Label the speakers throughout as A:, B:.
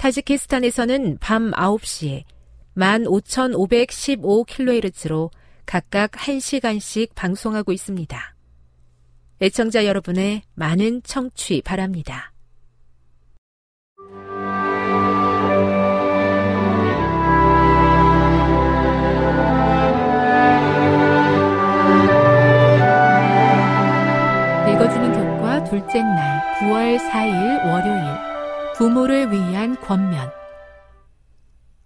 A: 타지키스탄에서는 밤 9시에 15,515kHz로 각각 1시간씩 방송하고 있습니다. 애청자 여러분의 많은 청취 바랍니다. 읽어주는 교과 둘째 날 9월 4일 월요일 부모를 위한 권면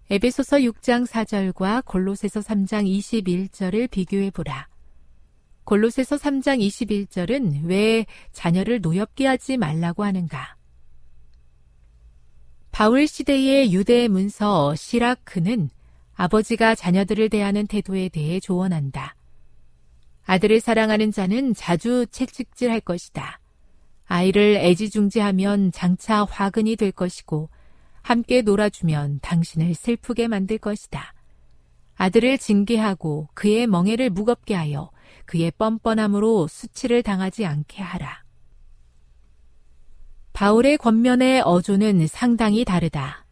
A: 에베소서 6장 4절과 골로새서 3장 21절을 비교해 보라. 골로새서 3장 21절은 왜 자녀를 노엽게 하지 말라고 하는가? 바울 시대의 유대 문서 시라크는 아버지가 자녀들을 대하는 태도에 대해 조언한다. 아들을 사랑하는 자는 자주 채찍질할 것이다. 아이를 애지중지하면 장차 화근이 될 것이고 함께 놀아주면 당신을 슬프게 만들 것이다. 아들을 징계하고 그의 멍에를 무겁게 하여 그의 뻔뻔함으로 수치를 당하지 않게 하라. 바울의 권면의 어조는 상당히 다르다.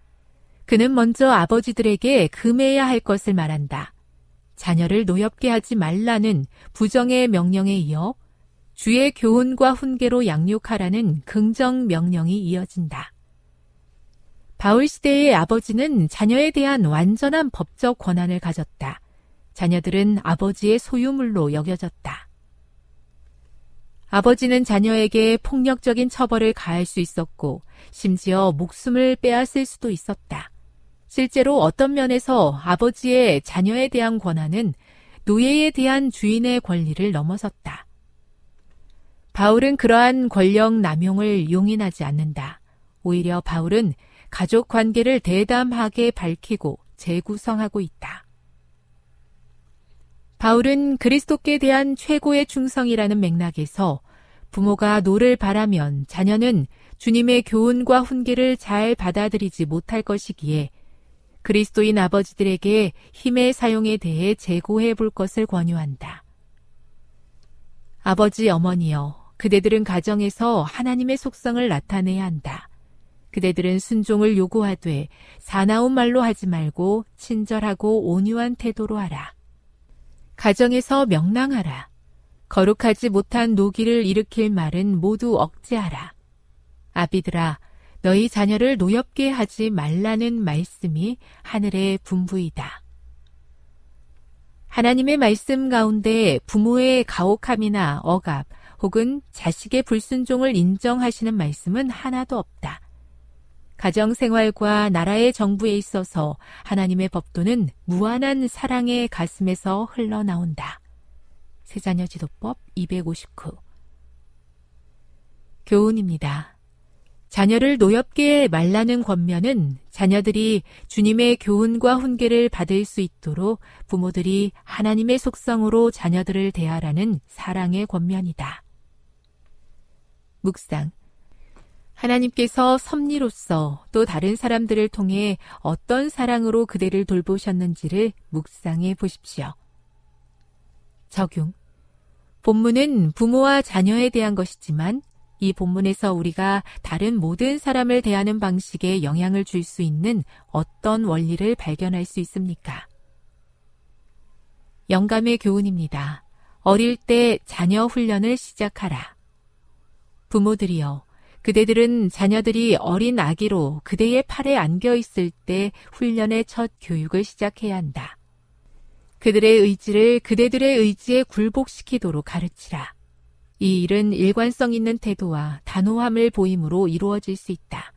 A: 그는 먼저 아버지들에게 금해야 할 것을 말한다. 자녀를 노엽게 하지 말라는 부정의 명령에 이어 주의 교훈과 훈계로 양육하라는 긍정 명령이 이어진다. 바울 시대의 아버지는 자녀에 대한 완전한 법적 권한을 가졌다. 자녀들은 아버지의 소유물로 여겨졌다. 아버지는 자녀에게 폭력적인 처벌을 가할 수 있었고, 심지어 목숨을 빼앗을 수도 있었다. 실제로 어떤 면에서 아버지의 자녀에 대한 권한은 노예에 대한 주인의 권리를 넘어섰다. 바울은 그러한 권력 남용을 용인하지 않는다. 오히려 바울은 가족 관계를 대담하게 밝히고 재구성하고 있다. 바울은 그리스도께 대한 최고의 충성이라는 맥락에서 부모가 노를 발하면 자녀는 주님의 교훈과 훈계를 잘 받아들이지 못할 것이기에 그리스도인 아버지들에게 힘의 사용에 대해 재고해 볼 것을 권유한다. 아버지 어머니여, 그대들은 가정에서 하나님의 속성을 나타내야 한다. 그대들은 순종을 요구하되 사나운 말로 하지 말고 친절하고 온유한 태도로 하라. 가정에서 명랑하라. 거룩하지 못한 노기를 일으킬 말은 모두 억제하라. 아비들아, 너희 자녀를 노엽게 하지 말라는 말씀이 하늘의 분부이다. 하나님의 말씀 가운데 부모의 가혹함이나 억압 혹은 자식의 불순종을 인정하시는 말씀은 하나도 없다. 가정 생활과 나라의 정부에 있어서 하나님의 법도는 무한한 사랑의 가슴에서 흘러나온다. 세자녀 지도법 259 교훈입니다. 자녀를 노엽게 말라는 권면은 자녀들이 주님의 교훈과 훈계를 받을 수 있도록 부모들이 하나님의 속성으로 자녀들을 대하라는 사랑의 권면이다. 묵상. 하나님께서 섭리로서 또 다른 사람들을 통해 어떤 사랑으로 그대를 돌보셨는지를 묵상해 보십시오. 적용. 본문은 부모와 자녀에 대한 것이지만 이 본문에서 우리가 다른 모든 사람을 대하는 방식에 영향을 줄 수 있는 어떤 원리를 발견할 수 있습니까? 영감의 교훈입니다. 어릴 때 자녀 훈련을 시작하라. 부모들이여, 그대들은 자녀들이 어린 아기로 그대의 팔에 안겨 있을 때 훈련의 첫 교육을 시작해야 한다. 그들의 의지를 그대들의 의지에 굴복시키도록 가르치라. 이 일은 일관성 있는 태도와 단호함을 보임으로 이루어질 수 있다.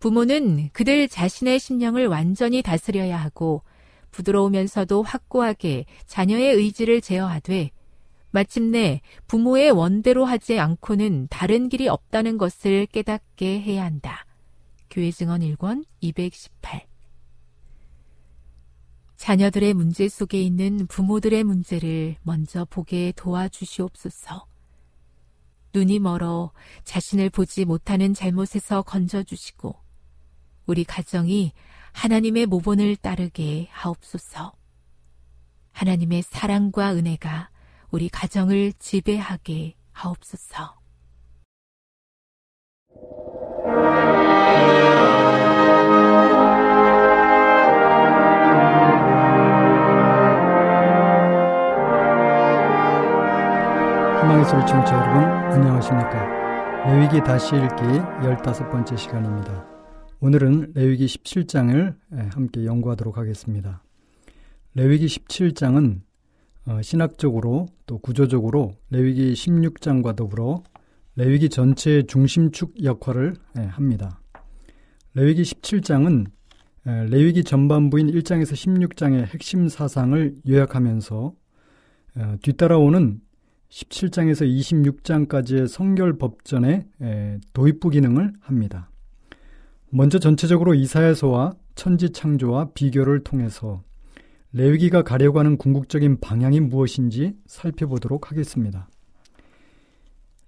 A: 부모는 그들 자신의 심령을 완전히 다스려야 하고 부드러우면서도 확고하게 자녀의 의지를 제어하되 마침내 부모의 원대로 하지 않고는 다른 길이 없다는 것을 깨닫게 해야 한다. 교회 증언 1권 218 자녀들의 문제 속에 있는 부모들의 문제를 먼저 보게 도와주시옵소서. 눈이 멀어 자신을 보지 못하는 잘못에서 건져주시고 우리 가정이 하나님의 모본을 따르게 하옵소서. 하나님의 사랑과 은혜가 우리 가정을 지배하게 하옵소서.
B: 희망의 소리 청취자 여러분 안녕하십니까? 레위기 다시 읽기 15번째 시간입니다. 오늘은 레위기 17장을 함께 연구하도록 하겠습니다. 레위기 17장은 어, 신학적으로 또 구조적으로 레위기 16장과 더불어 레위기 전체의 중심축 역할을 합니다 레위기 17장은 레위기 전반부인 1장에서 16장의 핵심 사상을 요약하면서 어, 뒤따라오는 17장에서 26장까지의 성결 법전의 도입부 기능을 합니다. 먼저 전체적으로 이사야서와 천지 창조와 비교를 통해서 레위기가 가려고 하는 궁극적인 방향이 무엇인지 살펴보도록 하겠습니다.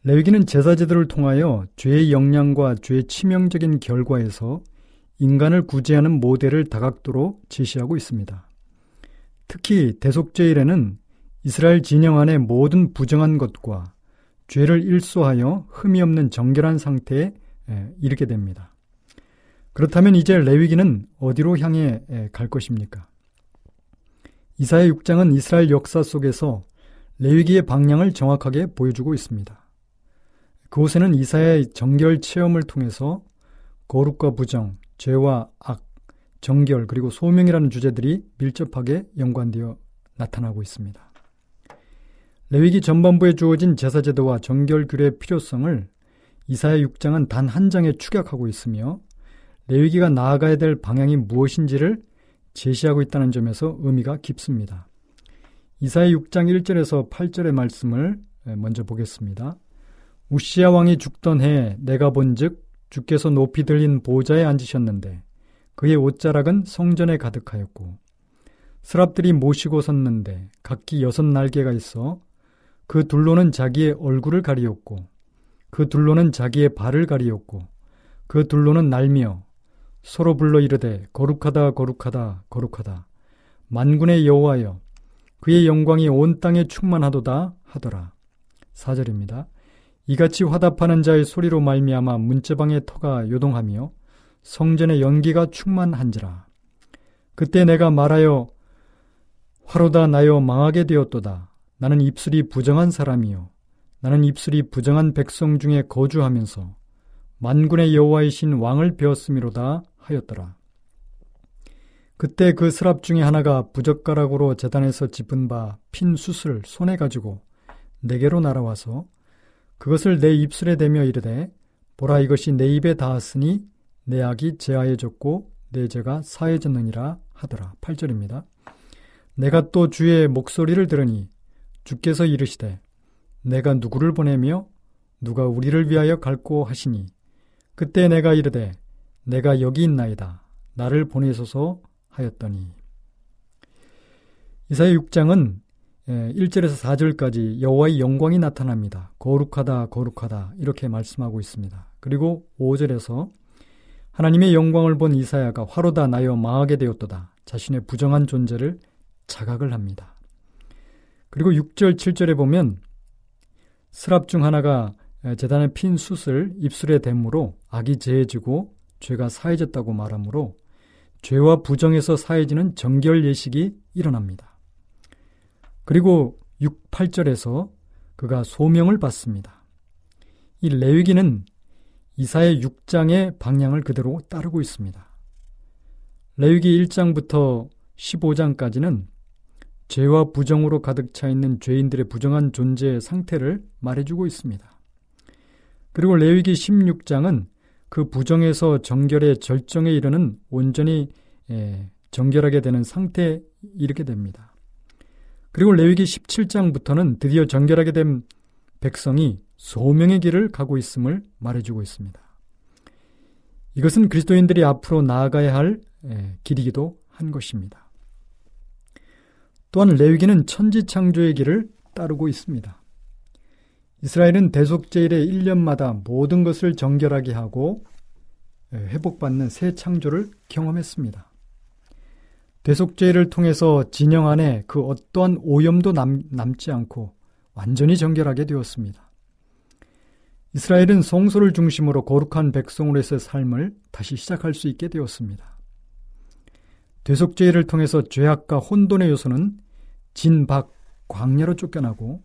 B: 레위기는 제사제도를 통하여 죄의 영향과 죄의 치명적인 결과에서 인간을 구제하는 모델을 다각도로 제시하고 있습니다. 특히 대속죄일에는 이스라엘 진영 안의 모든 부정한 것과 죄를 일소하여 흠이 없는 정결한 상태에 이르게 됩니다. 그렇다면 이제 레위기는 어디로 향해 갈 것입니까? 이사야 6장은 이스라엘 역사 속에서 레위기의 방향을 정확하게 보여주고 있습니다. 그곳에는 이사야의 정결 체험을 통해서 거룩과 부정, 죄와 악, 정결 그리고 소명이라는 주제들이 밀접하게 연관되어 나타나고 있습니다. 레위기 전반부에 주어진 제사 제도와 정결 규례의 필요성을 이사야 6장은 단 한 장에 축약하고 있으며 레위기가 나아가야 될 방향이 무엇인지를 제시하고 있다는 점에서 의미가 깊습니다. 이사야 6장 1절에서 8절의 말씀을 먼저 보겠습니다. 우시아 왕이 죽던 해에 내가 본즉 주께서 높이 들린 보좌에 앉으셨는데 그의 옷자락은 성전에 가득하였고 스랍들이 모시고 섰는데 각기 여섯 날개가 있어 그 둘로는 자기의 얼굴을 가리었고 그 둘로는 자기의 발을 가리었고 그 둘로는 날며 서로 불러 이르되 거룩하다 거룩하다 거룩하다 만군의 여호와여 그의 영광이 온 땅에 충만하도다 하더라. 사절입니다. 이같이 화답하는 자의 소리로 말미암아 문제방의 터가 요동하며 성전의 연기가 충만한지라. 그때 내가 말하여 화로다 나여 망하게 되었도다. 나는 입술이 부정한 사람이요. 나는 입술이 부정한 백성 중에 거주하면서 만군의 여호와이신 왕을 배웠음이로다 하였더라. 그때 그 스랍 중에 하나가 부젓가락으로 재단에서 짚은 바 핀 숯을 손에 가지고 내게로 날아와서 그것을 내 입술에 대며 이르되 보라 이것이 내 입에 닿았으니 내 악이 제하여졌고 내 죄가 사해졌느니라 하더라. 8절입니다. 내가 또 주의 목소리를 들으니 주께서 이르시되 내가 누구를 보내며 누가 우리를 위하여 갈고 하시니 그때 내가 이르되 내가 여기 있나이다. 나를 보내소서 하였더니 이사야 6장은 1절에서 4절까지 여호와의 영광이 나타납니다. 거룩하다 거룩하다 이렇게 말씀하고 있습니다. 그리고 5절에서 하나님의 영광을 본 이사야가 화로다 나여 망하게 되었도다. 자신의 부정한 존재를 자각을 합니다. 그리고 6절, 7절에 보면 스랍 중 하나가 재단에 핀 숯을 입술에 댐으로 악이 제해지고 죄가 사해졌다고 말하므로 죄와 부정에서 사해지는 정결 예식이 일어납니다. 그리고 6, 8절에서 그가 소명을 받습니다. 이 레위기는 이사의 6장의 방향을 그대로 따르고 있습니다. 레위기 1장부터 15장까지는 죄와 부정으로 가득 차 있는 죄인들의 부정한 존재의 상태를 말해주고 있습니다. 그리고 레위기 16장은 그 부정에서 정결의 절정에 이르는 온전히 정결하게 되는 상태에 이르게 됩니다. 그리고 레위기 17장부터는 드디어 정결하게 된 백성이 소명의 길을 가고 있음을 말해주고 있습니다. 이것은 그리스도인들이 앞으로 나아가야 할 길이기도 한 것입니다. 또한 레위기는 천지 창조의 길을 따르고 있습니다. 이스라엘은 대속제일의 1년마다 모든 것을 정결하게 하고 회복받는 새 창조를 경험했습니다. 대속제일을 통해서 진영 안에 그 어떠한 오염도 남, 남지 않고 완전히 정결하게 되었습니다. 이스라엘은 성소를 중심으로 거룩한 백성으로서의 삶을 다시 시작할 수 있게 되었습니다. 대속죄를 통해서 죄악과 혼돈의 요소는 진, 박, 광야로 쫓겨나고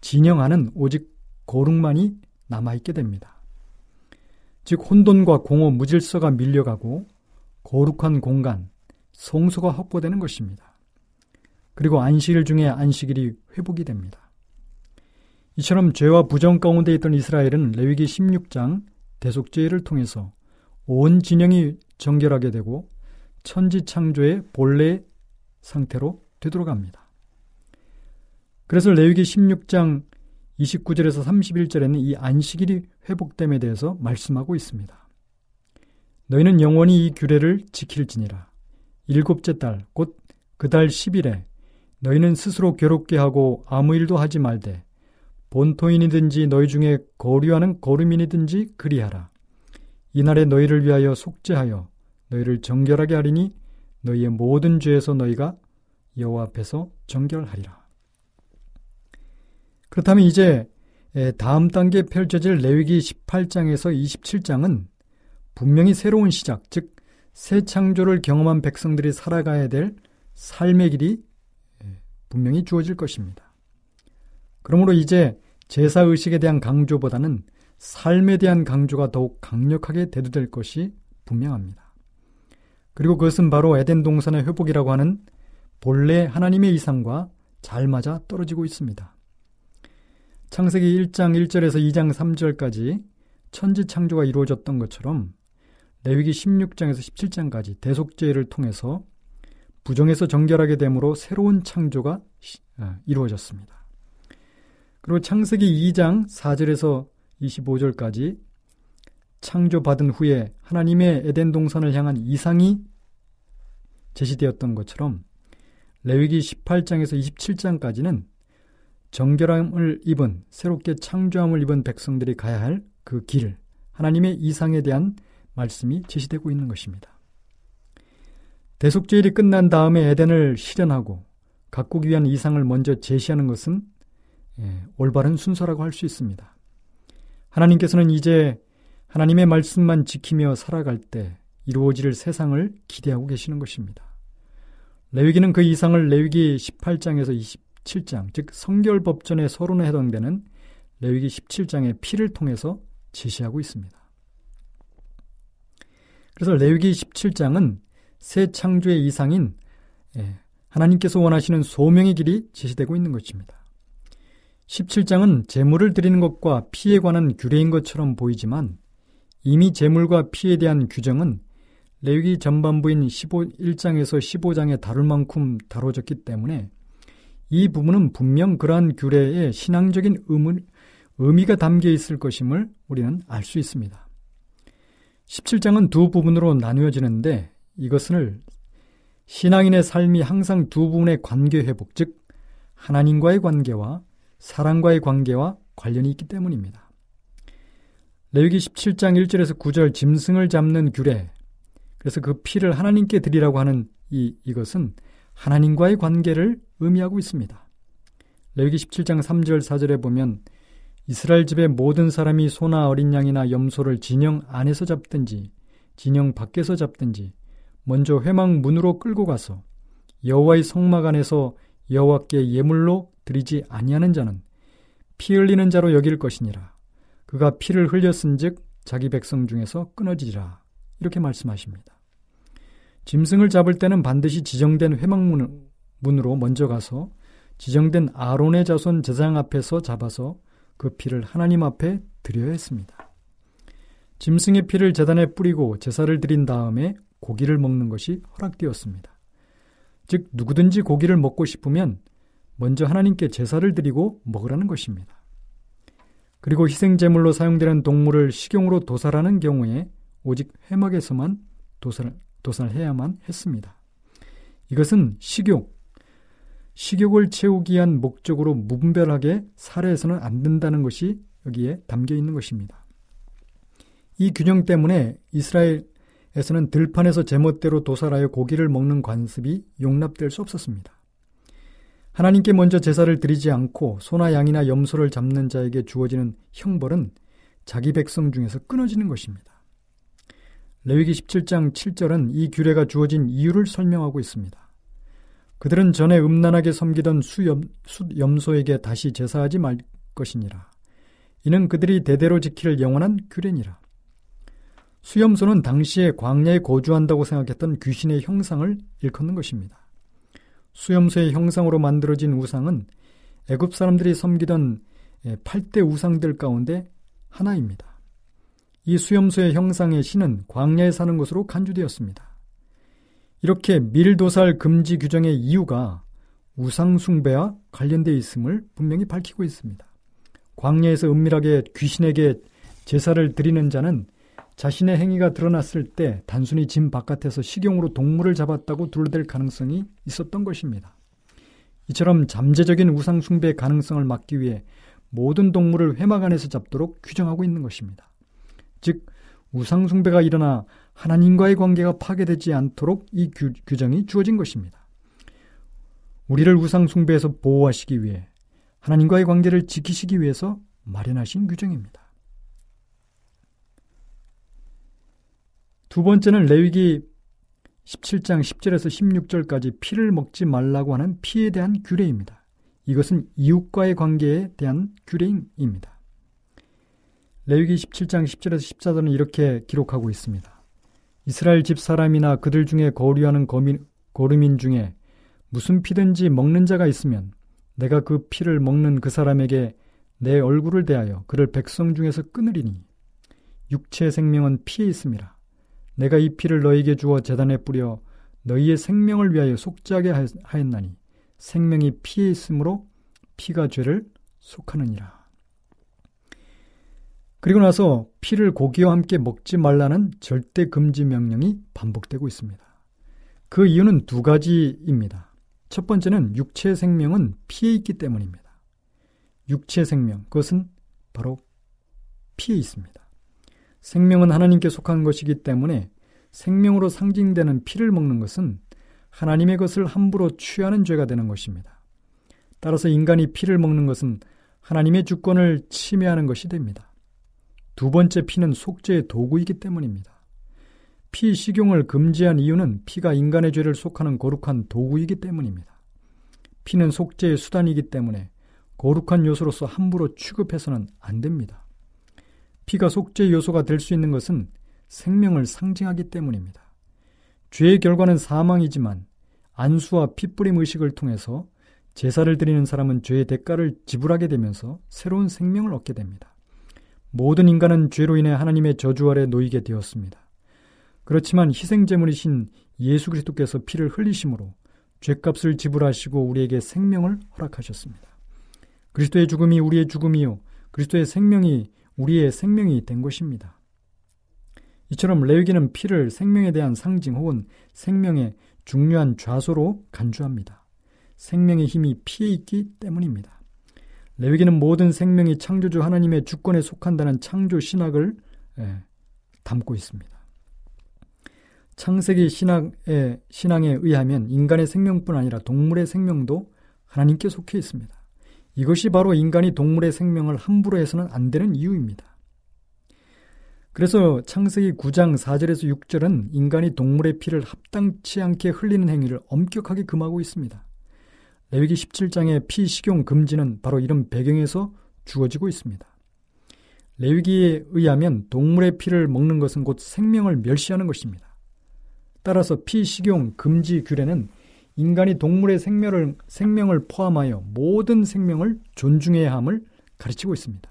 B: 진영하는 오직 거룩만이 남아있게 됩니다. 즉 혼돈과 공허, 무질서가 밀려가고 거룩한 공간, 성소가 확보되는 것입니다. 그리고 안식일 중에 안식일이 회복이 됩니다. 이처럼 죄와 부정 가운데 있던 이스라엘은 레위기 16장 대속죄를 통해서 온 진영이 정결하게 되고 천지 창조의 본래 상태로 되돌아갑니다. 그래서 레위기 16장 29절에서 31절에는 이 안식일이 회복됨에 대해서 말씀하고 있습니다. 너희는 영원히 이 규례를 지킬지니라. 일곱째 달, 곧 그 달 10일에 너희는 스스로 괴롭게 하고 아무 일도 하지 말되 본토인이든지 너희 중에 거류하는 거류민이든지 그리하라. 이날에 너희를 위하여 속죄하여 너희를 정결하게 하리니 너희의 모든 죄에서 너희가 여호와 앞에서 정결하리라. 그렇다면 이제 다음 단계 펼쳐질 레위기 18장에서 27장은 분명히 새로운 시작, 즉 새 창조를 경험한 백성들이 살아가야 될 삶의 길이 분명히 주어질 것입니다. 그러므로 이제 제사 의식에 대한 강조보다는 삶에 대한 강조가 더욱 강력하게 대두될 것이 분명합니다. 그리고 그것은 바로 에덴 동산의 회복이라고 하는 본래 하나님의 이상과 잘 맞아 떨어지고 있습니다. 창세기 1장 1절에서 2장 3절까지 천지 창조가 이루어졌던 것처럼 레위기 16장에서 17장까지 대속죄를 통해서 부정에서 정결하게 되므로 새로운 창조가 아, 이루어졌습니다. 그리고 창세기 2장 4절에서 25절까지 창조받은 후에 하나님의 에덴 동산을 향한 이상이 제시되었던 것처럼 레위기 18장에서 27장까지는 정결함을 입은 새롭게 창조함을 입은 백성들이 가야 할 그 길, 하나님의 이상에 대한 말씀이 제시되고 있는 것입니다. 대속죄일이 끝난 다음에 에덴을 실현하고 가꾸기 위한 이상을 먼저 제시하는 것은 예, 올바른 순서라고 할 수 있습니다. 하나님께서는 이제 하나님의 말씀만 지키며 살아갈 때 이루어질 세상을 기대하고 계시는 것입니다. 레위기는 그 이상을 레위기 18장에서 27장, 즉 성결법전의 서론에 해당되는 레위기 17장의 피를 통해서 제시하고 있습니다. 그래서 레위기 17장은 새 창조의 이상인 예, 하나님께서 원하시는 소명의 길이 제시되고 있는 것입니다. 17장은 제물을 드리는 것과 피에 관한 규례인 것처럼 보이지만 이미 제물과 피에 대한 규정은 레위기 전반부인 15, 1장에서 15장에 다룰 만큼 다뤄졌기 때문에 이 부분은 분명 그러한 규례에 신앙적인 의문, 의미가 담겨 있을 것임을 우리는 알 수 있습니다. 17장은 두 부분으로 나누어지는데 이것을 신앙인의 삶이 항상 두 부분의 관계 회복, 즉 하나님과의 관계와 사랑과의 관계와 관련이 있기 때문입니다. 레위기 17장 1절에서 9절 짐승을 잡는 규례. 그래서 그 피를 하나님께 드리라고 하는 이 이것은 하나님과의 관계를 의미하고 있습니다. 레위기 17장 3절 4절에 보면 이스라엘 집의 모든 사람이 소나 어린 양이나 염소를 진영 안에서 잡든지 진영 밖에서 잡든지 먼저 회막 문으로 끌고 가서 여호와의 성막 안에서 여호와께 예물로 드리지 아니하는 자는 피 흘리는 자로 여길 것이니라. 그가 피를 흘렸은즉 자기 백성 중에서 끊어지리라. 이렇게 말씀하십니다. 짐승을 잡을 때는 반드시 지정된 회막문 으로 먼저 가서 지정된 아론의 자손 제장 앞에서 잡아서 그 피를 하나님 앞에 드려야 했습니다. 짐승의 피를 재단에 뿌리고 제사를 드린 다음에 고기를 먹는 것이 허락되었습니다. 즉 누구든지 고기를 먹고 싶으면 먼저 하나님께 제사를 드리고 먹으라는 것입니다. 그리고 희생제물로 사용되는 동물을 식용으로 도살하는 경우에 오직 회막에서만 도살, 도살해야만 했습니다. 이것은 식욕, 식욕을 채우기 위한 목적으로 무분별하게 살해해서는 안 된다는 것이 여기에 담겨 있는 것입니다. 이 균형 때문에 이스라엘에서는 들판에서 제멋대로 도살하여 고기를 먹는 관습이 용납될 수 없었습니다. 하나님께 먼저 제사를 드리지 않고 소나 양이나 염소를 잡는 자에게 주어지는 형벌은 자기 백성 중에서 끊어지는 것입니다. 레위기 17장 7절은 이 규례가 주어진 이유를 설명하고 있습니다. 그들은 전에 음란하게 섬기던 수염, 수염소에게 다시 제사하지 말 것이니라. 이는 그들이 대대로 지킬 영원한 규례니라. 수염소는 당시에 광야에 거주한다고 생각했던 귀신의 형상을 일컫는 것입니다. 수염소의 형상으로 만들어진 우상은 애굽 사람들이 섬기던 8대 우상들 가운데 하나입니다. 이 수염소의 형상의 신은 광야에 사는 것으로 간주되었습니다. 이렇게 밀도살 금지 규정의 이유가 우상숭배와 관련되어 있음을 분명히 밝히고 있습니다. 광야에서 은밀하게 귀신에게 제사를 드리는 자는 자신의 행위가 드러났을 때 단순히 짐 바깥에서 식용으로 동물을 잡았다고 둘러댈 가능성이 있었던 것입니다. 이처럼 잠재적인 우상숭배의 가능성을 막기 위해 모든 동물을 회막 안에서 잡도록 규정하고 있는 것입니다. 즉, 우상숭배가 일어나 하나님과의 관계가 파괴되지 않도록 이 규, 규정이 주어진 것입니다. 우리를 우상숭배에서 보호하시기 위해 하나님과의 관계를 지키시기 위해서 마련하신 규정입니다. 두 번째는 레위기 17장 10절에서 16절까지 피를 먹지 말라고 하는 피에 대한 규례입니다. 이것은 이웃과의 관계에 대한 규례입니다. 레위기 17장 10절에서 14절은 이렇게 기록하고 있습니다. 이스라엘 집 사람이나 그들 중에 거류하는 거민, 거류민 중에 무슨 피든지 먹는 자가 있으면 내가 그 피를 먹는 그 사람에게 내 얼굴을 대하여 그를 백성 중에서 끊으리니 육체 생명은 피에 있음이라. 내가 이 피를 너에게 주어 재단에 뿌려 너희의 생명을 위하여 속죄하게 하였나니 생명이 피에 있으므로 피가 죄를 속하느니라. 그리고 나서 피를 고기와 함께 먹지 말라는 절대 금지 명령이 반복되고 있습니다. 그 이유는 두 가지입니다. 첫 번째는 육체 생명은 피에 있기 때문입니다. 육체 생명, 그것은 바로 피에 있습니다. 생명은 하나님께 속한 것이기 때문에 생명으로 상징되는 피를 먹는 것은 하나님의 것을 함부로 취하는 죄가 되는 것입니다. 따라서 인간이 피를 먹는 것은 하나님의 주권을 침해하는 것이 됩니다. 두 번째 피는 속죄의 도구이기 때문입니다. 피 식용을 금지한 이유는 피가 인간의 죄를 속하는 거룩한 도구이기 때문입니다. 피는 속죄의 수단이기 때문에 거룩한 요소로서 함부로 취급해서는 안 됩니다. 피가 속죄 요소가 될 수 있는 것은 생명을 상징하기 때문입니다. 죄의 결과는 사망이지만 안수와 핏부림 의식을 통해서 제사를 드리는 사람은 죄의 대가를 지불하게 되면서 새로운 생명을 얻게 됩니다. 모든 인간은 죄로 인해 하나님의 저주 아래 놓이게 되었습니다. 그렇지만 희생제물이신 예수 그리스도께서 피를 흘리심으로 죄값을 지불하시고 우리에게 생명을 허락하셨습니다. 그리스도의 죽음이 우리의 죽음이요 그리스도의 생명이 우리의 생명이 된 것입니다. 이처럼 레위기는 피를 생명에 대한 상징 혹은 생명의 중요한 좌소로 간주합니다. 생명의 힘이 피에 있기 때문입니다. 레위기는 모든 생명이 창조주 하나님의 주권에 속한다는 창조 신학을 예, 담고 있습니다. 창세기 신학의 신앙에 의하면 인간의 생명뿐 아니라 동물의 생명도 하나님께 속해 있습니다. 이것이 바로 인간이 동물의 생명을 함부로 해서는 안 되는 이유입니다. 그래서 창세기 9장 4절에서 6절은 인간이 동물의 피를 합당치 않게 흘리는 행위를 엄격하게 금하고 있습니다. 레위기 17장의 피 식용 금지는 바로 이런 배경에서 주어지고 있습니다. 레위기에 의하면 동물의 피를 먹는 것은 곧 생명을 멸시하는 것입니다. 따라서 피 식용 금지 규례는 인간이 동물의 생명을, 생명을 포함하여 모든 생명을 존중해야 함을 가르치고 있습니다.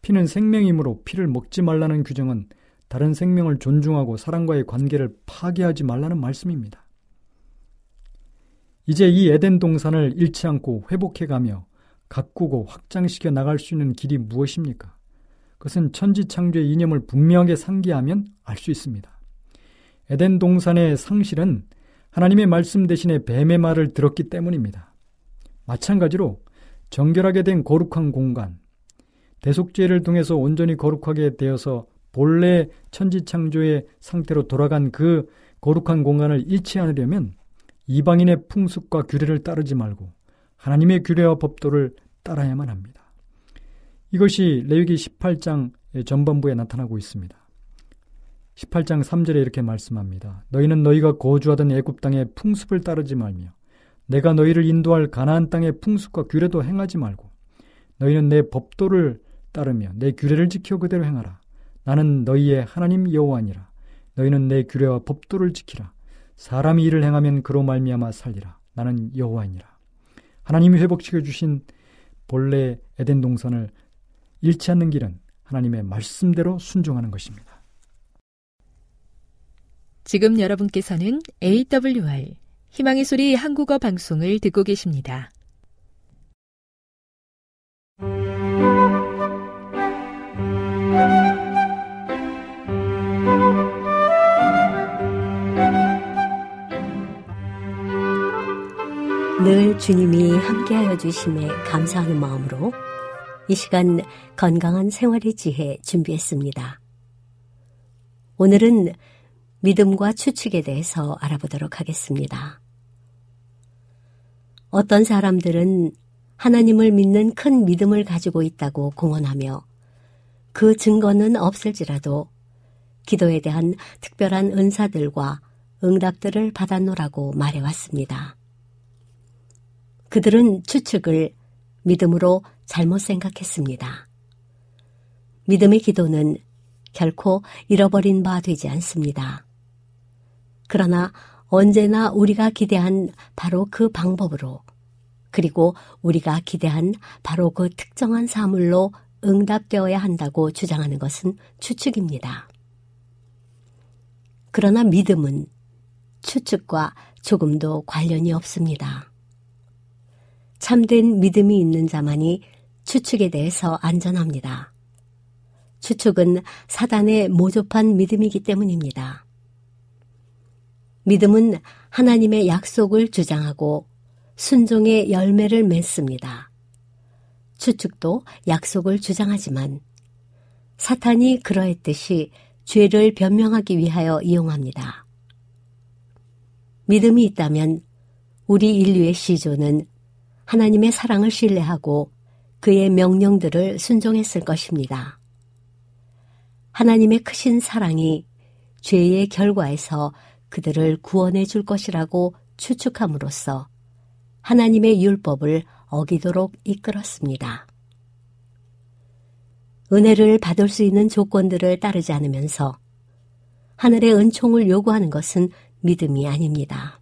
B: 피는 생명이므로 피를 먹지 말라는 규정은 다른 생명을 존중하고 사람과의 관계를 파괴하지 말라는 말씀입니다. 이제 이 에덴 동산을 잃지 않고 회복해가며 가꾸고 확장시켜 나갈 수 있는 길이 무엇입니까? 그것은 천지 창조의 이념을 분명하게 상기하면 알 수 있습니다. 에덴 동산의 상실은 하나님의 말씀 대신에 뱀의 말을 들었기 때문입니다. 마찬가지로 정결하게 된 거룩한 공간, 대속죄를 통해서 온전히 거룩하게 되어서 본래 천지 창조의 상태로 돌아간 그 거룩한 공간을 잃지 않으려면 이방인의 풍습과 규례를 따르지 말고 하나님의 규례와 법도를 따라야만 합니다. 이것이 레위기 18장 전반부에 나타나고 있습니다. 18장 3절에 이렇게 말씀합니다. 너희는 너희가 거주하던 애굽 땅의 풍습을 따르지 말며 내가 너희를 인도할 가나안 땅의 풍습과 규례도 행하지 말고 너희는 내 법도를 따르며 내 규례를 지켜 그대로 행하라. 나는 너희의 하나님 여호와니라. 너희는 내 규례와 법도를 지키라. 사람이 일을 행하면 그로 말미암아 살리라. 나는 여호와니라. 하나님이 회복시켜 주신 본래 에덴 동산을 잃지 않는 길은 하나님의 말씀대로 순종하는 것입니다.
A: 지금 여러분께서는 AWR 희망의 소리 한국어 방송을 듣고 계십니다.
C: 늘 주님이 함께하여 주심에 감사하는 마음으로 이 시간 건강한 생활의 지혜 준비했습니다. 오늘은 믿음과 추측에 대해서 알아보도록 하겠습니다. 어떤 사람들은 하나님을 믿는 큰 믿음을 가지고 있다고 공언하며 그 증거는 없을지라도 기도에 대한 특별한 은사들과 응답들을 받았노라고 말해왔습니다. 그들은 추측을 믿음으로 잘못 생각했습니다. 믿음의 기도는 결코 잃어버린 바 되지 않습니다. 그러나 언제나 우리가 기대한 바로 그 방법으로 그리고 우리가 기대한 바로 그 특정한 사물로 응답되어야 한다고 주장하는 것은 추측입니다. 그러나 믿음은 추측과 조금도 관련이 없습니다. 참된 믿음이 있는 자만이 추측에 대해서 안전합니다. 추측은 사단의 모조판 믿음이기 때문입니다. 믿음은 하나님의 약속을 주장하고 순종의 열매를 맺습니다. 추측도 약속을 주장하지만 사탄이 그러했듯이 죄를 변명하기 위하여 이용합니다. 믿음이 있다면 우리 인류의 시조는 하나님의 사랑을 신뢰하고 그의 명령들을 순종했을 것입니다. 하나님의 크신 사랑이 죄의 결과에서 그들을 구원해 줄 것이라고 추측함으로써 하나님의 율법을 어기도록 이끌었습니다. 은혜를 받을 수 있는 조건들을 따르지 않으면서 하늘의 은총을 요구하는 것은 믿음이 아닙니다.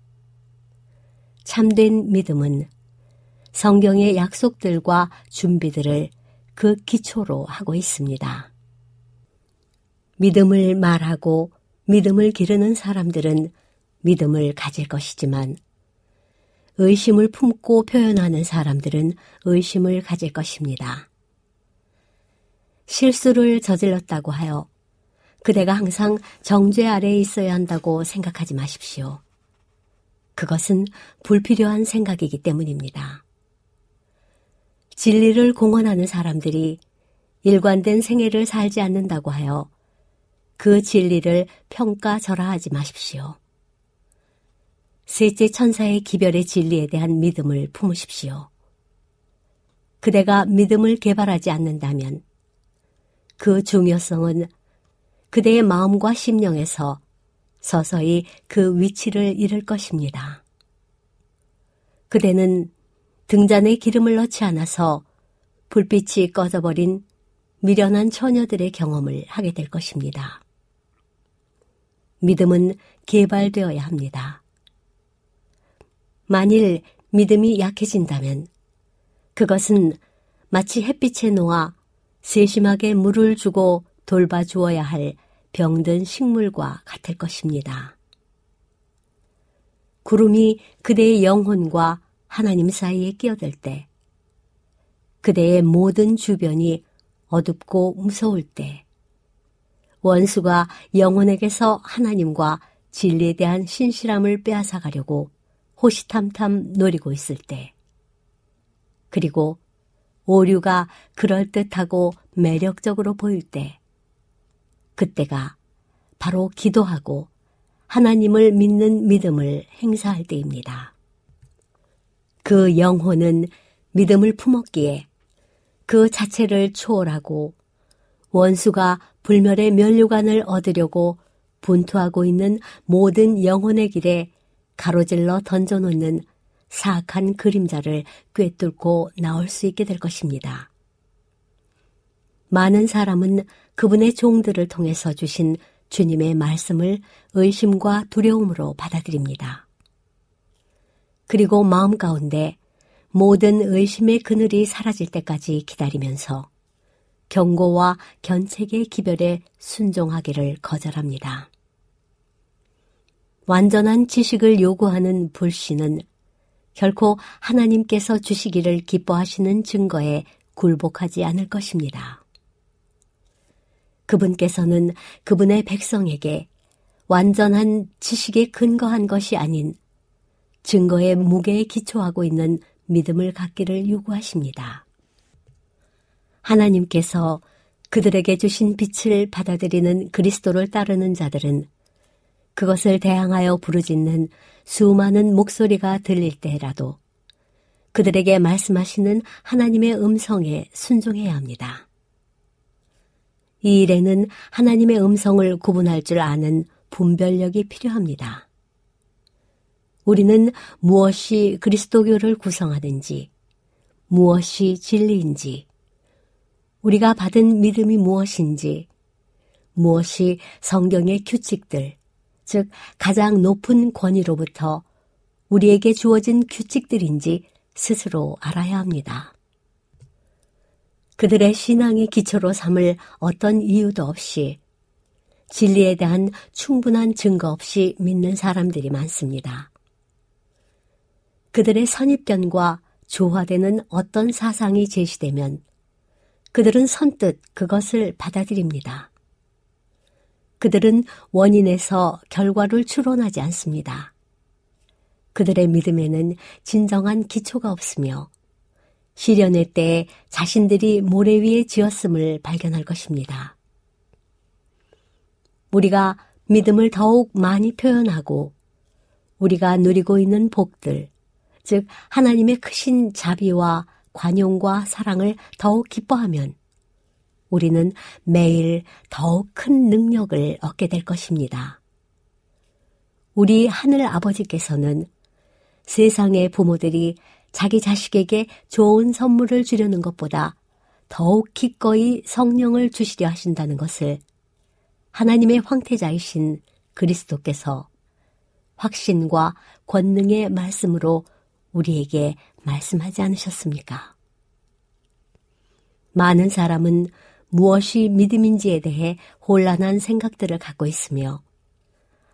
C: 참된 믿음은 성경의 약속들과 준비들을 그 기초로 하고 있습니다. 믿음을 말하고 믿음을 기르는 사람들은 믿음을 가질 것이지만 의심을 품고 표현하는 사람들은 의심을 가질 것입니다. 실수를 저질렀다고 하여 그대가 항상 정죄 아래에 있어야 한다고 생각하지 마십시오. 그것은 불필요한 생각이기 때문입니다. 진리를 공언하는 사람들이 일관된 생애를 살지 않는다고 하여 그 진리를 평가절하하지 마십시오. 셋째 천사의 기별의 진리에 대한 믿음을 품으십시오. 그대가 믿음을 개발하지 않는다면 그 중요성은 그대의 마음과 심령에서 서서히 그 위치를 잃을 것입니다. 그대는 등잔에 기름을 넣지 않아서 불빛이 꺼져버린 미련한 처녀들의 경험을 하게 될 것입니다. 믿음은 개발되어야 합니다. 만일 믿음이 약해진다면 그것은 마치 햇빛에 놓아 세심하게 물을 주고 돌봐주어야 할 병든 식물과 같을 것입니다. 구름이 그대의 영혼과 하나님 사이에 끼어들 때, 그대의 모든 주변이 어둡고 무서울 때, 원수가 영혼에게서 하나님과 진리에 대한 신실함을 빼앗아가려고 호시탐탐 노리고 있을 때, 그리고 오류가 그럴듯하고 매력적으로 보일 때, 그때가 바로 기도하고 하나님을 믿는 믿음을 행사할 때입니다. 그 영혼은 믿음을 품었기에 그 자체를 초월하고 원수가 불멸의 면류관을 얻으려고 분투하고 있는 모든 영혼의 길에 가로질러 던져놓는 사악한 그림자를 꿰뚫고 나올 수 있게 될 것입니다. 많은 사람은 그분의 종들을 통해서 주신 주님의 말씀을 의심과 두려움으로 받아들입니다. 그리고 마음 가운데 모든 의심의 그늘이 사라질 때까지 기다리면서 경고와 견책의 기별에 순종하기를 거절합니다. 완전한 지식을 요구하는 불신은 결코 하나님께서 주시기를 기뻐하시는 증거에 굴복하지 않을 것입니다. 그분께서는 그분의 백성에게 완전한 지식에 근거한 것이 아닌 증거의 무게에 기초하고 있는 믿음을 갖기를 요구하십니다. 하나님께서 그들에게 주신 빛을 받아들이는 그리스도를 따르는 자들은 그것을 대항하여 부르짖는 수많은 목소리가 들릴 때라도 그들에게 말씀하시는 하나님의 음성에 순종해야 합니다. 이 일에는 하나님의 음성을 구분할 줄 아는 분별력이 필요합니다. 우리는 무엇이 그리스도교를 구성하든지, 무엇이 진리인지, 우리가 받은 믿음이 무엇인지, 무엇이 성경의 규칙들, 즉 가장 높은 권위로부터 우리에게 주어진 규칙들인지 스스로 알아야 합니다. 그들의 신앙의 기초로 삼을 어떤 이유도 없이 진리에 대한 충분한 증거 없이 믿는 사람들이 많습니다. 그들의 선입견과 조화되는 어떤 사상이 제시되면 그들은 선뜻 그것을 받아들입니다. 그들은 원인에서 결과를 추론하지 않습니다. 그들의 믿음에는 진정한 기초가 없으며 시련의 때에 자신들이 모래 위에 지었음을 발견할 것입니다. 우리가 믿음을 더욱 많이 표현하고 우리가 누리고 있는 복들, 즉 하나님의 크신 자비와 관용과 사랑을 더욱 기뻐하면 우리는 매일 더욱 큰 능력을 얻게 될 것입니다. 우리 하늘 아버지께서는 세상의 부모들이 자기 자식에게 좋은 선물을 주려는 것보다 더욱 기꺼이 성령을 주시려 하신다는 것을 하나님의 황태자이신 그리스도께서 확신과 권능의 말씀으로 우리에게 말씀하지 않으셨습니까? 많은 사람은 무엇이 믿음인지에 대해 혼란한 생각들을 갖고 있으며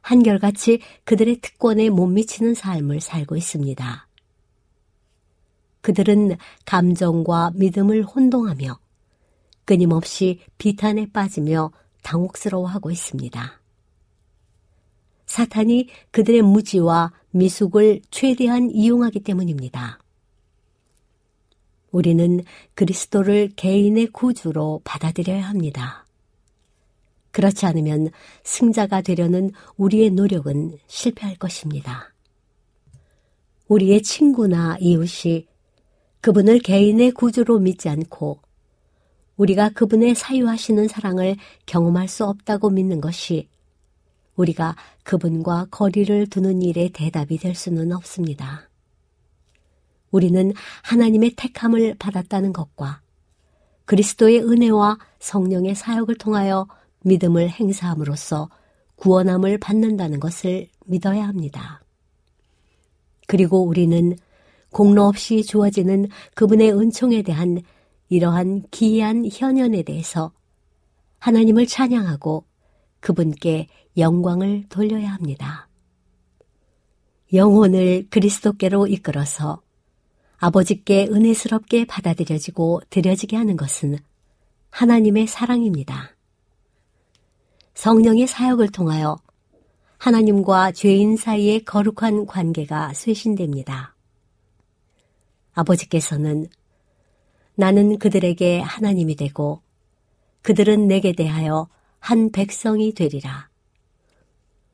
C: 한결같이 그들의 특권에 못 미치는 삶을 살고 있습니다. 그들은 감정과 믿음을 혼동하며 끊임없이 비탄에 빠지며 당혹스러워하고 있습니다. 사탄이 그들의 무지와 미숙을 최대한 이용하기 때문입니다. 우리는 그리스도를 개인의 구주로 받아들여야 합니다. 그렇지 않으면 승자가 되려는 우리의 노력은 실패할 것입니다. 우리의 친구나 이웃이 그분을 개인의 구주로 믿지 않고 우리가 그분의 사유하시는 사랑을 경험할 수 없다고 믿는 것이 우리가 그분과 거리를 두는 일의 대답이 될 수는 없습니다. 우리는 하나님의 택함을 받았다는 것과 그리스도의 은혜와 성령의 사역을 통하여 믿음을 행사함으로써 구원함을 받는다는 것을 믿어야 합니다. 그리고 우리는 공로 없이 주어지는 그분의 은총에 대한 이러한 기이한 현연에 대해서 하나님을 찬양하고 그분께 영광을 돌려야 합니다. 영혼을 그리스도께로 이끌어서 아버지께 은혜스럽게 받아들여지고 드려지게 하는 것은 하나님의 사랑입니다. 성령의 사역을 통하여 하나님과 죄인 사이의 거룩한 관계가 쇄신됩니다. 아버지께서는 나는 그들에게 하나님이 되고 그들은 내게 대하여 한 백성이 되리라.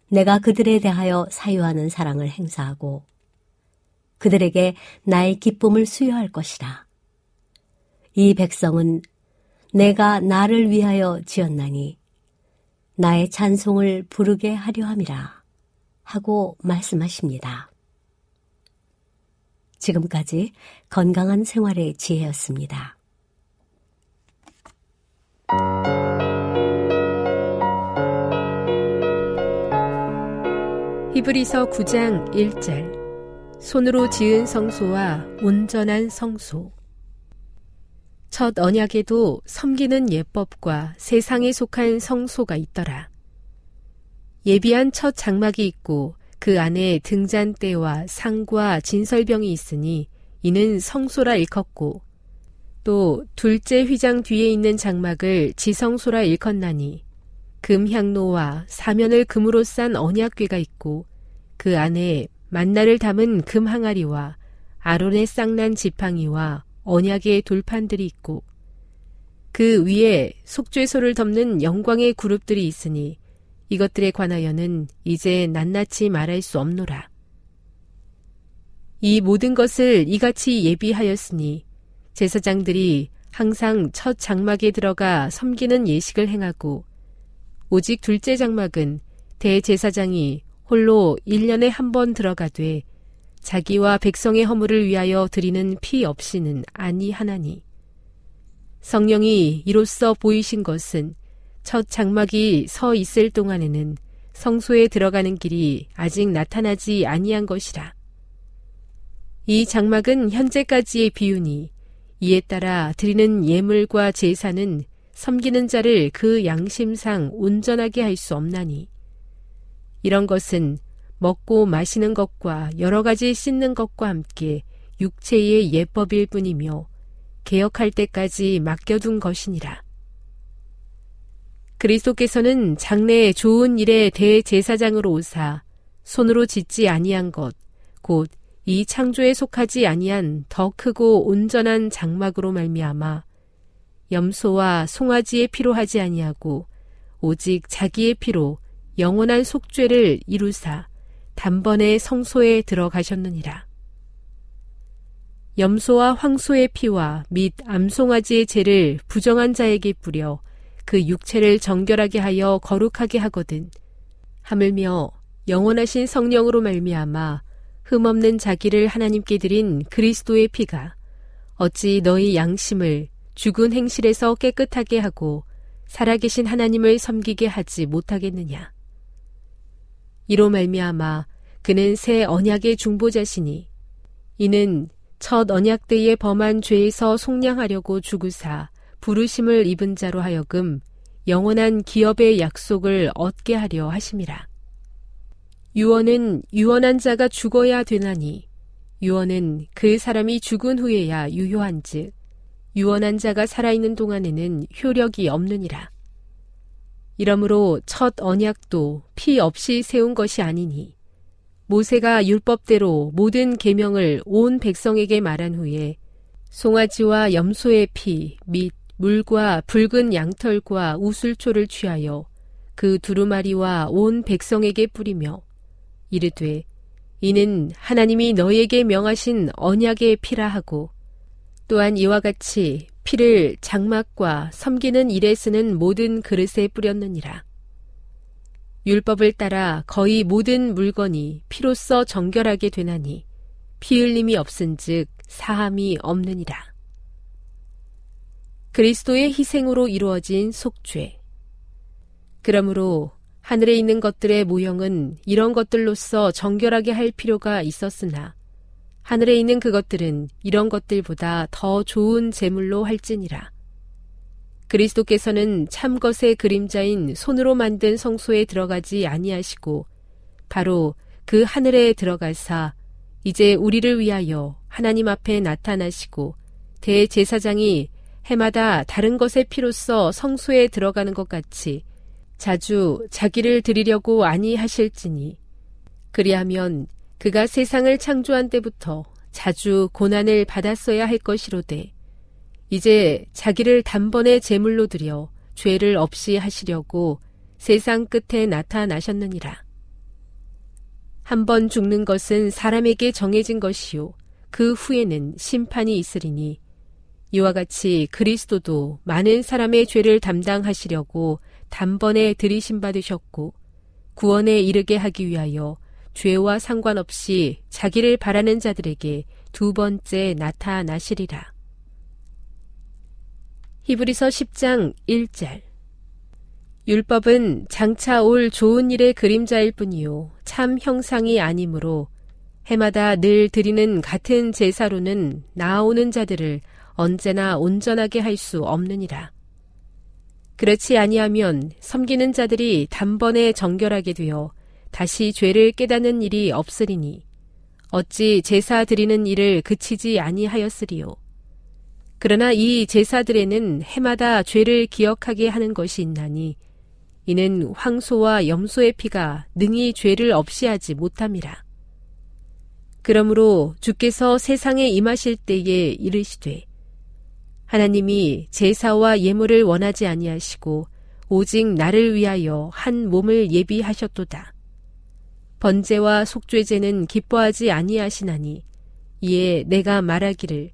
C: 내가 그들에 대하여 사유하는 사랑을 행사하고 그들에게 나의 기쁨을 수여할 것이라. 이 백성은 내가 나를 위하여 지었나니 나의 찬송을 부르게 하려 함이라 하고 말씀하십니다. 지금까지 건강한 생활의 지혜였습니다.
A: 히브리서 9장 1절 손으로 지은 성소와 온전한 성소. 첫 언약에도 섬기는 예법과 세상에 속한 성소가 있더라. 예비한 첫 장막이 있고 그 안에 등잔대와 상과 진설병이 있으니 이는 성소라 일컫고 또 둘째 휘장 뒤에 있는 장막을 지성소라 일컫나니 금향로와 사면을 금으로 싼 언약궤가 있고 그 안에 만나를 담은 금 항아리와 아론의 쌍난 지팡이와 언약의 돌판들이 있고 그 위에 속죄소를 덮는 영광의 그룹들이 있으니 이것들에 관하여는 이제 낱낱이 말할 수 없노라. 이 모든 것을 이같이 예비하였으니 제사장들이 항상 첫 장막에 들어가 섬기는 예식을 행하고 오직 둘째 장막은 대제사장이 홀로 1년에 한 번 들어가되 자기와 백성의 허물을 위하여 드리는 피 없이는 아니하나니 성령이 이로써 보이신 것은 첫 장막이 서 있을 동안에는 성소에 들어가는 길이 아직 나타나지 아니한 것이라. 이 장막은 현재까지의 비유니 이에 따라 드리는 예물과 제사는 섬기는 자를 그 양심상 온전하게 할 수 없나니 이런 것은 먹고 마시는 것과 여러 가지 씻는 것과 함께 육체의 예법일 뿐이며 개혁할 때까지 맡겨둔 것이니라. 그리스도께서는 장래의 좋은 일의 대제사장으로 오사 손으로 짓지 아니한 것, 곧 이 창조에 속하지 아니한 더 크고 온전한 장막으로 말미암아 염소와 송아지의 피로 하지 아니하고 오직 자기의 피로 영원한 속죄를 이루사 단번에 성소에 들어가셨느니라. 염소와 황소의 피와 및 암송아지의 죄를 부정한 자에게 뿌려 그 육체를 정결하게 하여 거룩하게 하거든. 하물며 영원하신 성령으로 말미암아 흠없는 자기를 하나님께 드린 그리스도의 피가 어찌 너희 양심을 죽은 행실에서 깨끗하게 하고 살아계신 하나님을 섬기게 하지 못하겠느냐. 이로 말미암아 그는 새 언약의 중보자시니 이는 첫 언약 때에 범한 죄에서 속량하려고 죽으사 부르심을 입은 자로 하여금 영원한 기업의 약속을 얻게 하려 하심이라. 유언은 유언한 자가 죽어야 되나니 유언은 그 사람이 죽은 후에야 유효한즉 유언한 자가 살아있는 동안에는 효력이 없느니라. 이러므로 첫 언약도 피 없이 세운 것이 아니니 모세가 율법대로 모든 계명을 온 백성에게 말한 후에 송아지와 염소의 피 및 물과 붉은 양털과 우슬초를 취하여 그 두루마리와 온 백성에게 뿌리며 이르되 이는 하나님이 너에게 명하신 언약의 피라 하고 또한 이와 같이 피를 장막과 섬기는 일에 쓰는 모든 그릇에 뿌렸느니라. 율법을 따라 거의 모든 물건이 피로써 정결하게 되나니 피 흘림이 없은즉 사함이 없느니라. 그리스도의 희생으로 이루어진 속죄. 그러므로 하늘에 있는 것들의 모형은 이런 것들로서 정결하게 할 필요가 있었으나 하늘에 있는 그것들은 이런 것들보다 더 좋은 제물로 할지니라. 그리스도께서는 참 것의 그림자인 손으로 만든 성소에 들어가지 아니하시고 바로 그 하늘에 들어가사 이제 우리를 위하여 하나님 앞에 나타나시고 대제사장이 해마다 다른 것의 피로써 성소에 들어가는 것 같이 자주 자기를 드리려고 아니하실지니 그리하면 그가 세상을 창조한 때부터 자주 고난을 받았어야 할 것이로되 이제 자기를 단번에 제물로 드려 죄를 없이 하시려고 세상 끝에 나타나셨느니라. 한 번 죽는 것은 사람에게 정해진 것이요. 그 후에는 심판이 있으리니 이와 같이 그리스도도 많은 사람의 죄를 담당하시려고 단번에 들이심 받으셨고 구원에 이르게 하기 위하여 죄와 상관없이 자기를 바라는 자들에게 두 번째 나타나시리라. 히브리서 10장 1절 율법은 장차 올 좋은 일의 그림자일 뿐이요 참 형상이 아니므로 해마다 늘 드리는 같은 제사로는 나아오는 자들을 언제나 온전하게 할 수 없느니라. 그렇지 아니하면 섬기는 자들이 단번에 정결하게 되어 다시 죄를 깨닫는 일이 없으리니 어찌 제사 드리는 일을 그치지 아니하였으리요. 그러나 이 제사들에는 해마다 죄를 기억하게 하는 것이 있나니 이는 황소와 염소의 피가 능히 죄를 없이 하지 못함이라. 그러므로 주께서 세상에 임하실 때에 이르시되 하나님이 제사와 예물을 원하지 아니하시고 오직 나를 위하여 한 몸을 예비하셨도다. 번제와 속죄제는 기뻐하지 아니하시나니 이에 내가 말하기를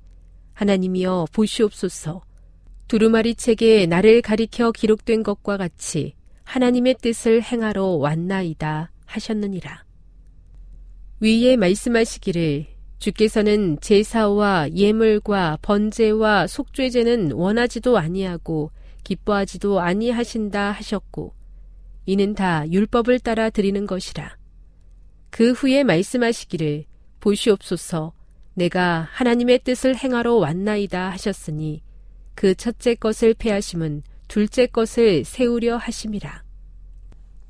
A: 하나님이여 보시옵소서 두루마리 책에 나를 가리켜 기록된 것과 같이 하나님의 뜻을 행하러 왔나이다 하셨느니라. 위에 말씀하시기를 주께서는 제사와 예물과 번제와 속죄제는 원하지도 아니하고 기뻐하지도 아니하신다 하셨고 이는 다 율법을 따라 드리는 것이라. 그 후에 말씀하시기를 보시옵소서 내가 하나님의 뜻을 행하러 왔나이다 하셨으니 그 첫째 것을 패하심은 둘째 것을 세우려 하심이라.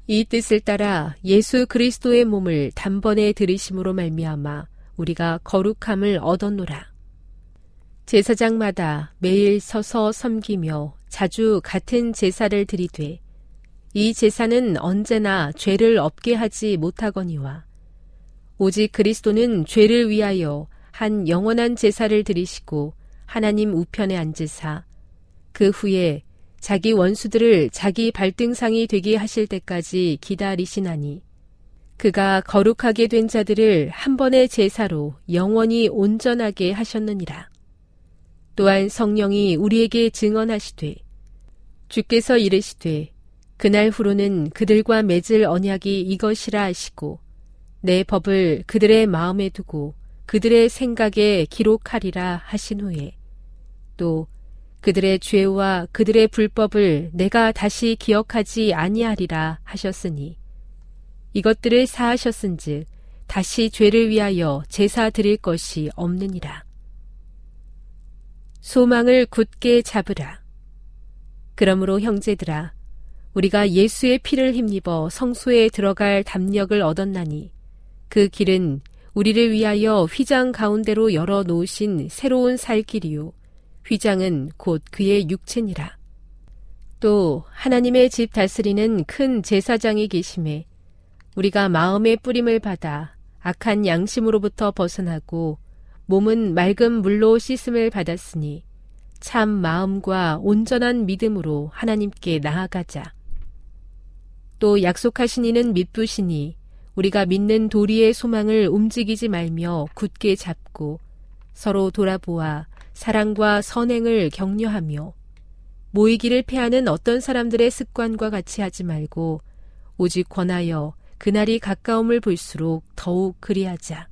A: 이 뜻을 따라 예수 그리스도의 몸을 단번에 들이심으로 말미암아 우리가 거룩함을 얻었노라. 제사장마다 매일 서서 섬기며 자주 같은 제사를 드리되 이 제사는 언제나 죄를 없게 하지 못하거니와 오직 그리스도는 죄를 위하여 한 영원한 제사를 드리시고 하나님 우편에 앉으사 그 후에 자기 원수들을 자기 발등상이 되게 하실 때까지 기다리시나니 그가 거룩하게 된 자들을 한 번의 제사로 영원히 온전하게 하셨느니라. 또한 성령이 우리에게 증언하시되 주께서 이르시되 그날 후로는 그들과 맺을 언약이 이것이라 하시고 내 법을 그들의 마음에 두고 그들의 생각에 기록하리라 하신 후에 또 그들의 죄와 그들의 불법을 내가 다시 기억하지 아니하리라 하셨으니 이것들을 사하셨은즉 다시 죄를 위하여 제사 드릴 것이 없느니라. 소망을 굳게 잡으라. 그러므로 형제들아 우리가 예수의 피를 힘입어 성소에 들어갈 담력을 얻었나니 그 길은 우리를 위하여 휘장 가운데로 열어 놓으신 새로운 살 길이요 휘장은 곧 그의 육체니라. 또 하나님의 집 다스리는 큰 제사장이 계심에 우리가 마음의 뿌림을 받아 악한 양심으로부터 벗어나고 몸은 맑은 물로 씻음을 받았으니 참 마음과 온전한 믿음으로 하나님께 나아가자. 또 약속하신 이는 믿부시니 우리가 믿는 도리의 소망을 움직이지 말며 굳게 잡고 서로 돌아보아 사랑과 선행을 격려하며 모이기를 패하는 어떤 사람들의 습관과 같이 하지 말고 오직 권하여 그날이 가까움을 볼수록 더욱 그리하자.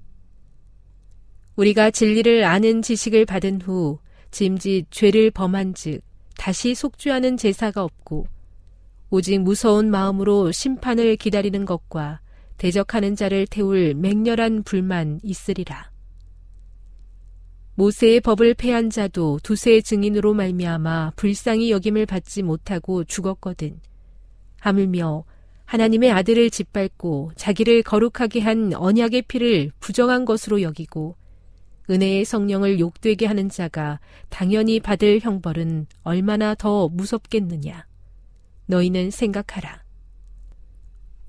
A: 우리가 진리를 아는 지식을 받은 후 짐짓 죄를 범한 즉 다시 속죄하는 제사가 없고 오직 무서운 마음으로 심판을 기다리는 것과 대적하는 자를 태울 맹렬한 불만 있으리라. 모세의 법을 폐한 자도 두세 증인으로 말미암아 불쌍히 여김을 받지 못하고 죽었거든. 하물며 하나님의 아들을 짓밟고 자기를 거룩하게 한 언약의 피를 부정한 것으로 여기고 은혜의 성령을 욕되게 하는 자가 당연히 받을 형벌은 얼마나 더 무섭겠느냐. 너희는 생각하라.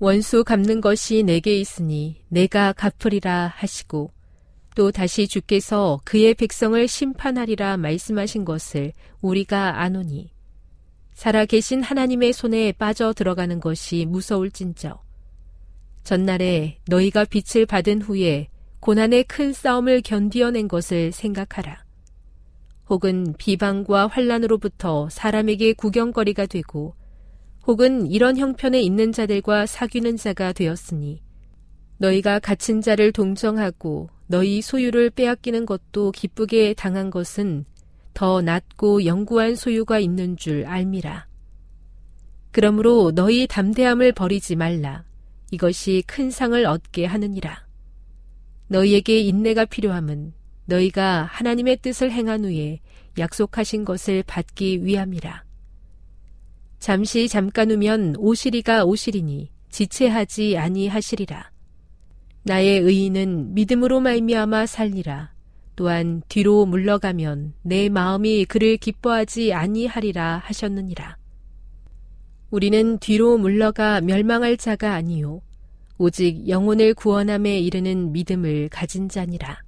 A: 원수 갚는 것이 내게 있으니 내가 갚으리라 하시고 또 다시 주께서 그의 백성을 심판하리라 말씀하신 것을 우리가 아노니 살아 계신 하나님의 손에 빠져 들어가는 것이 무서울진저 전날에 너희가 빛을 받은 후에 고난의 큰 싸움을 견디어낸 것을 생각하라. 혹은 비방과 환란으로부터 사람에게 구경거리가 되고 혹은 이런 형편에 있는 자들과 사귀는 자가 되었으니 너희가 갇힌 자를 동정하고 너희 소유를 빼앗기는 것도 기쁘게 당한 것은 더 낮고 영구한 소유가 있는 줄 알미라. 그러므로 너희 담대함을 버리지 말라. 이것이 큰 상을 얻게 하느니라. 너희에게 인내가 필요함은 너희가 하나님의 뜻을 행한 후에 약속하신 것을 받기 위함이라. 잠시 잠깐 후면 오시리가 오시리니 지체하지 아니하시리라. 나의 의인은 믿음으로 말미암아 살리라. 또한 뒤로 물러가면 내 마음이 그를 기뻐하지 아니하리라 하셨느니라. 우리는 뒤로 물러가 멸망할 자가 아니요 오직 영혼을 구원함에 이르는 믿음을 가진 자니라.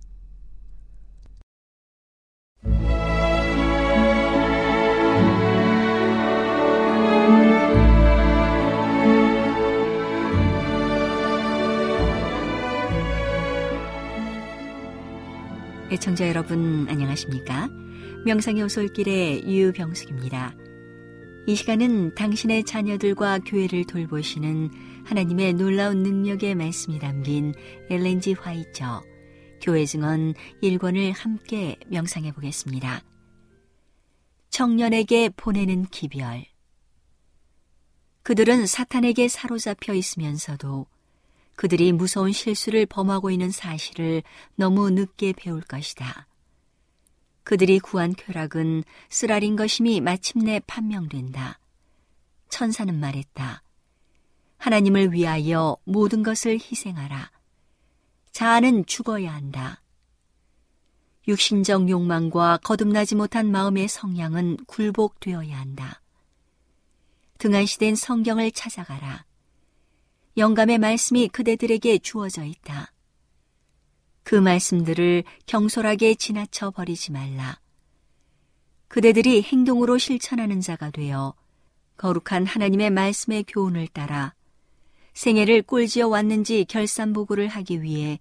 D: 애청자 여러분 안녕하십니까? 명상의 오솔길의 유병숙입니다. 이 시간은 당신의 자녀들과 교회를 돌보시는 하나님의 놀라운 능력의 말씀이 담긴 엘렌지 화이처 교회 증언 1권을 함께 명상해 보겠습니다. 청년에게 보내는 기별 그들은 사탄에게 사로잡혀 있으면서도 그들이 무서운 실수를 범하고 있는 사실을 너무 늦게 배울 것이다. 그들이 구한 쾌락은 쓰라린 것임이 마침내 판명된다. 천사는 말했다. 하나님을 위하여 모든 것을 희생하라. 자아는 죽어야 한다. 육신적 욕망과 거듭나지 못한 마음의 성향은 굴복되어야 한다. 등한시된 성경을 찾아가라. 영감의 말씀이 그대들에게 주어져 있다. 그 말씀들을 경솔하게 지나쳐 버리지 말라. 그대들이 행동으로 실천하는 자가 되어 거룩한 하나님의 말씀의 교훈을 따라 생애를 꼴지어 왔는지 결산 보고를 하기 위해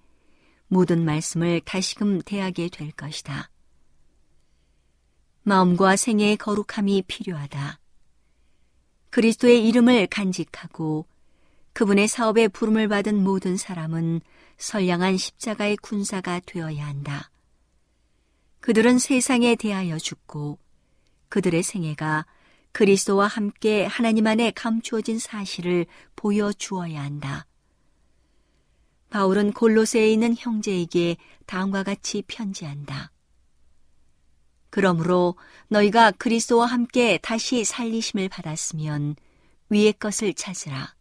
D: 모든 말씀을 다시금 대하게 될 것이다. 마음과 생애의 거룩함이 필요하다. 그리스도의 이름을 간직하고 그분의 사업에 부름을 받은 모든 사람은 선량한 십자가의 군사가 되어야 한다. 그들은 세상에 대하여 죽고 그들의 생애가 그리스도와 함께 하나님 안에 감추어진 사실을 보여주어야 한다. 바울은 골로새에 있는 형제에게 다음과 같이 편지한다. 그러므로 너희가 그리스도와 함께 다시 살리심을 받았으면 위의 것을 찾으라.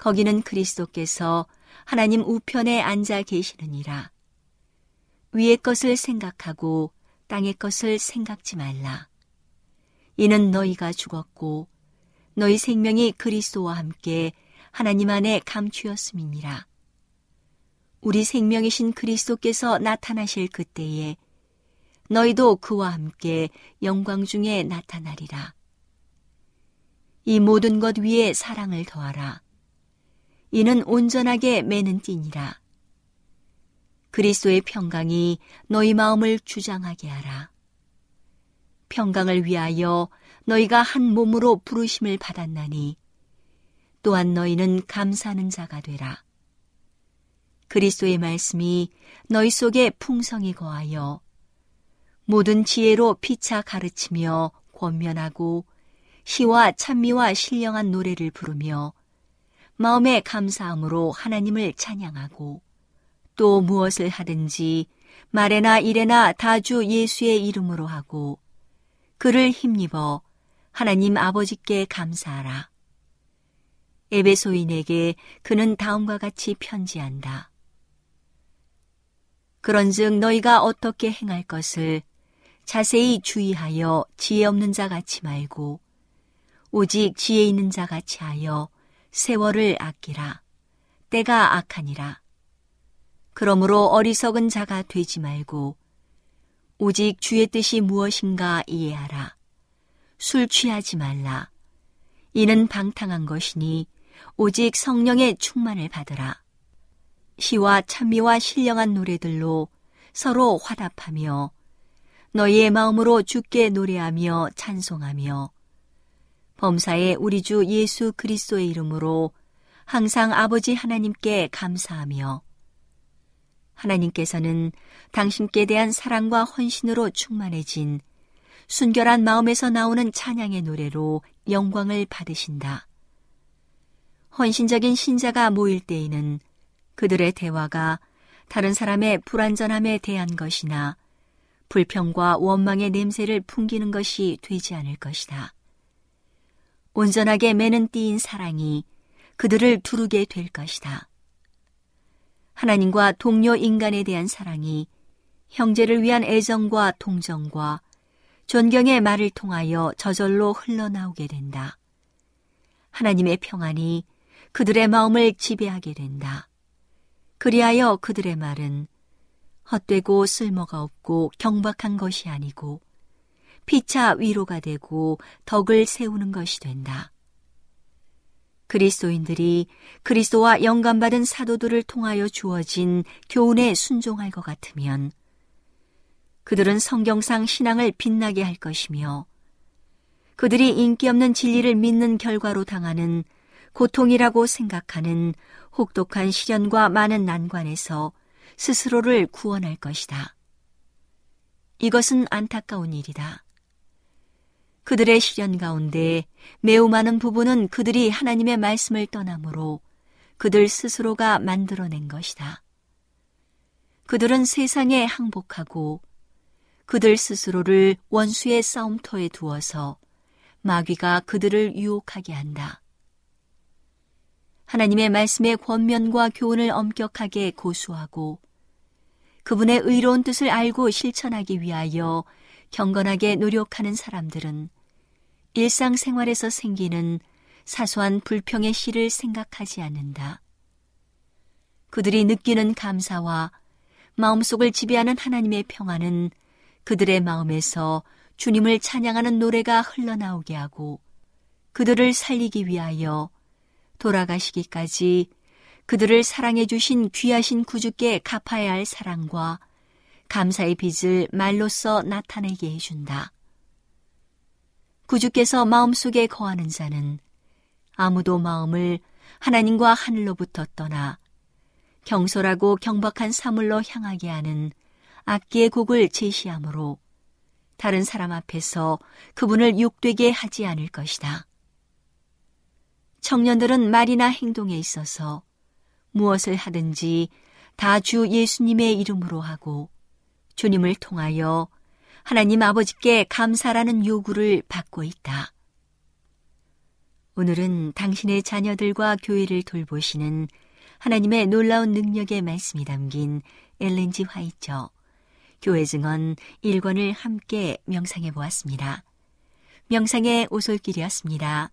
D: 거기는 그리스도께서 하나님 우편에 앉아 계시느니라. 위의 것을 생각하고 땅의 것을 생각지 말라. 이는 너희가 죽었고 너희 생명이 그리스도와 함께 하나님 안에 감추었음이니라. 우리 생명이신 그리스도께서 나타나실 그때에 너희도 그와 함께 영광 중에 나타나리라. 이 모든 것 위에 사랑을 더하라. 이는 온전하게 매는 띠니라. 그리스도의 평강이 너희 마음을 주장하게 하라. 평강을 위하여 너희가 한 몸으로 부르심을 받았나니 또한 너희는 감사하는 자가 되라. 그리스도의 말씀이 너희 속에 풍성히 거하여 모든 지혜로 피차 가르치며 권면하고 시와 찬미와 신령한 노래를 부르며 마음의 감사함으로 하나님을 찬양하고 또 무엇을 하든지 말에나 일에나 다주 예수의 이름으로 하고 그를 힘입어 하나님 아버지께 감사하라. 에베소인에게 그는 다음과 같이 편지한다. 그런즉 너희가 어떻게 행할 것을 자세히 주의하여 지혜 없는 자 같이 말고 오직 지혜 있는 자 같이 하여 세월을 아끼라. 때가 악하니라. 그러므로 어리석은 자가 되지 말고 오직 주의 뜻이 무엇인가 이해하라. 술 취하지 말라. 이는 방탕한 것이니 오직 성령의 충만을 받으라. 시와 찬미와 신령한 노래들로 서로 화답하며 너희의 마음으로 주께 노래하며 찬송하며 범사의 우리 주 예수 그리스도의 이름으로 항상 아버지 하나님께 감사하며 하나님께서는 당신께 대한 사랑과 헌신으로 충만해진 순결한 마음에서 나오는 찬양의 노래로 영광을 받으신다. 헌신적인 신자가 모일 때에는 그들의 대화가 다른 사람의 불완전함에 대한 것이나 불평과 원망의 냄새를 풍기는 것이 되지 않을 것이다. 온전하게 매는 띠인 사랑이 그들을 두르게 될 것이다. 하나님과 동료 인간에 대한 사랑이 형제를 위한 애정과 동정과 존경의 말을 통하여 저절로 흘러나오게 된다. 하나님의 평안이 그들의 마음을 지배하게 된다. 그리하여 그들의 말은 헛되고 쓸모가 없고 경박한 것이 아니고 피차 위로가 되고 덕을 세우는 것이 된다. 그리스도인들이 그리스도와 영감받은 사도들을 통하여 주어진 교훈에 순종할 것 같으면 그들은 성경상 신앙을 빛나게 할 것이며 그들이 인기 없는 진리를 믿는 결과로 당하는 고통이라고 생각하는 혹독한 시련과 많은 난관에서 스스로를 구원할 것이다. 이것은 안타까운 일이다. 그들의 시련 가운데 매우 많은 부분은 그들이 하나님의 말씀을 떠나므로 그들 스스로가 만들어낸 것이다. 그들은 세상에 항복하고 그들 스스로를 원수의 싸움터에 두어서 마귀가 그들을 유혹하게 한다. 하나님의 말씀의 권면과 교훈을 엄격하게 고수하고 그분의 의로운 뜻을 알고 실천하기 위하여 경건하게 노력하는 사람들은 일상생활에서 생기는 사소한 불평의 씨를 생각하지 않는다. 그들이 느끼는 감사와 마음속을 지배하는 하나님의 평안은 그들의 마음에서 주님을 찬양하는 노래가 흘러나오게 하고 그들을 살리기 위하여 돌아가시기까지 그들을 사랑해 주신 귀하신 구주께 갚아야 할 사랑과 감사의 빚을 말로써 나타내게 해준다. 구주께서 마음속에 거하는 자는 아무도 마음을 하나님과 하늘로부터 떠나 경솔하고 경박한 사물로 향하게 하는 악기의 곡을 제시하므로 다른 사람 앞에서 그분을 욕되게 하지 않을 것이다. 청년들은 말이나 행동에 있어서 무엇을 하든지 다 주 예수님의 이름으로 하고 주님을 통하여 하나님 아버지께 감사라는 요구를 받고 있다. 오늘은 당신의 자녀들과 교회를 돌보시는 하나님의 놀라운 능력의 말씀이 담긴 엘렌지 화이처 교회 증언 1권을 함께 명상해 보았습니다. 명상의 오솔길이었습니다.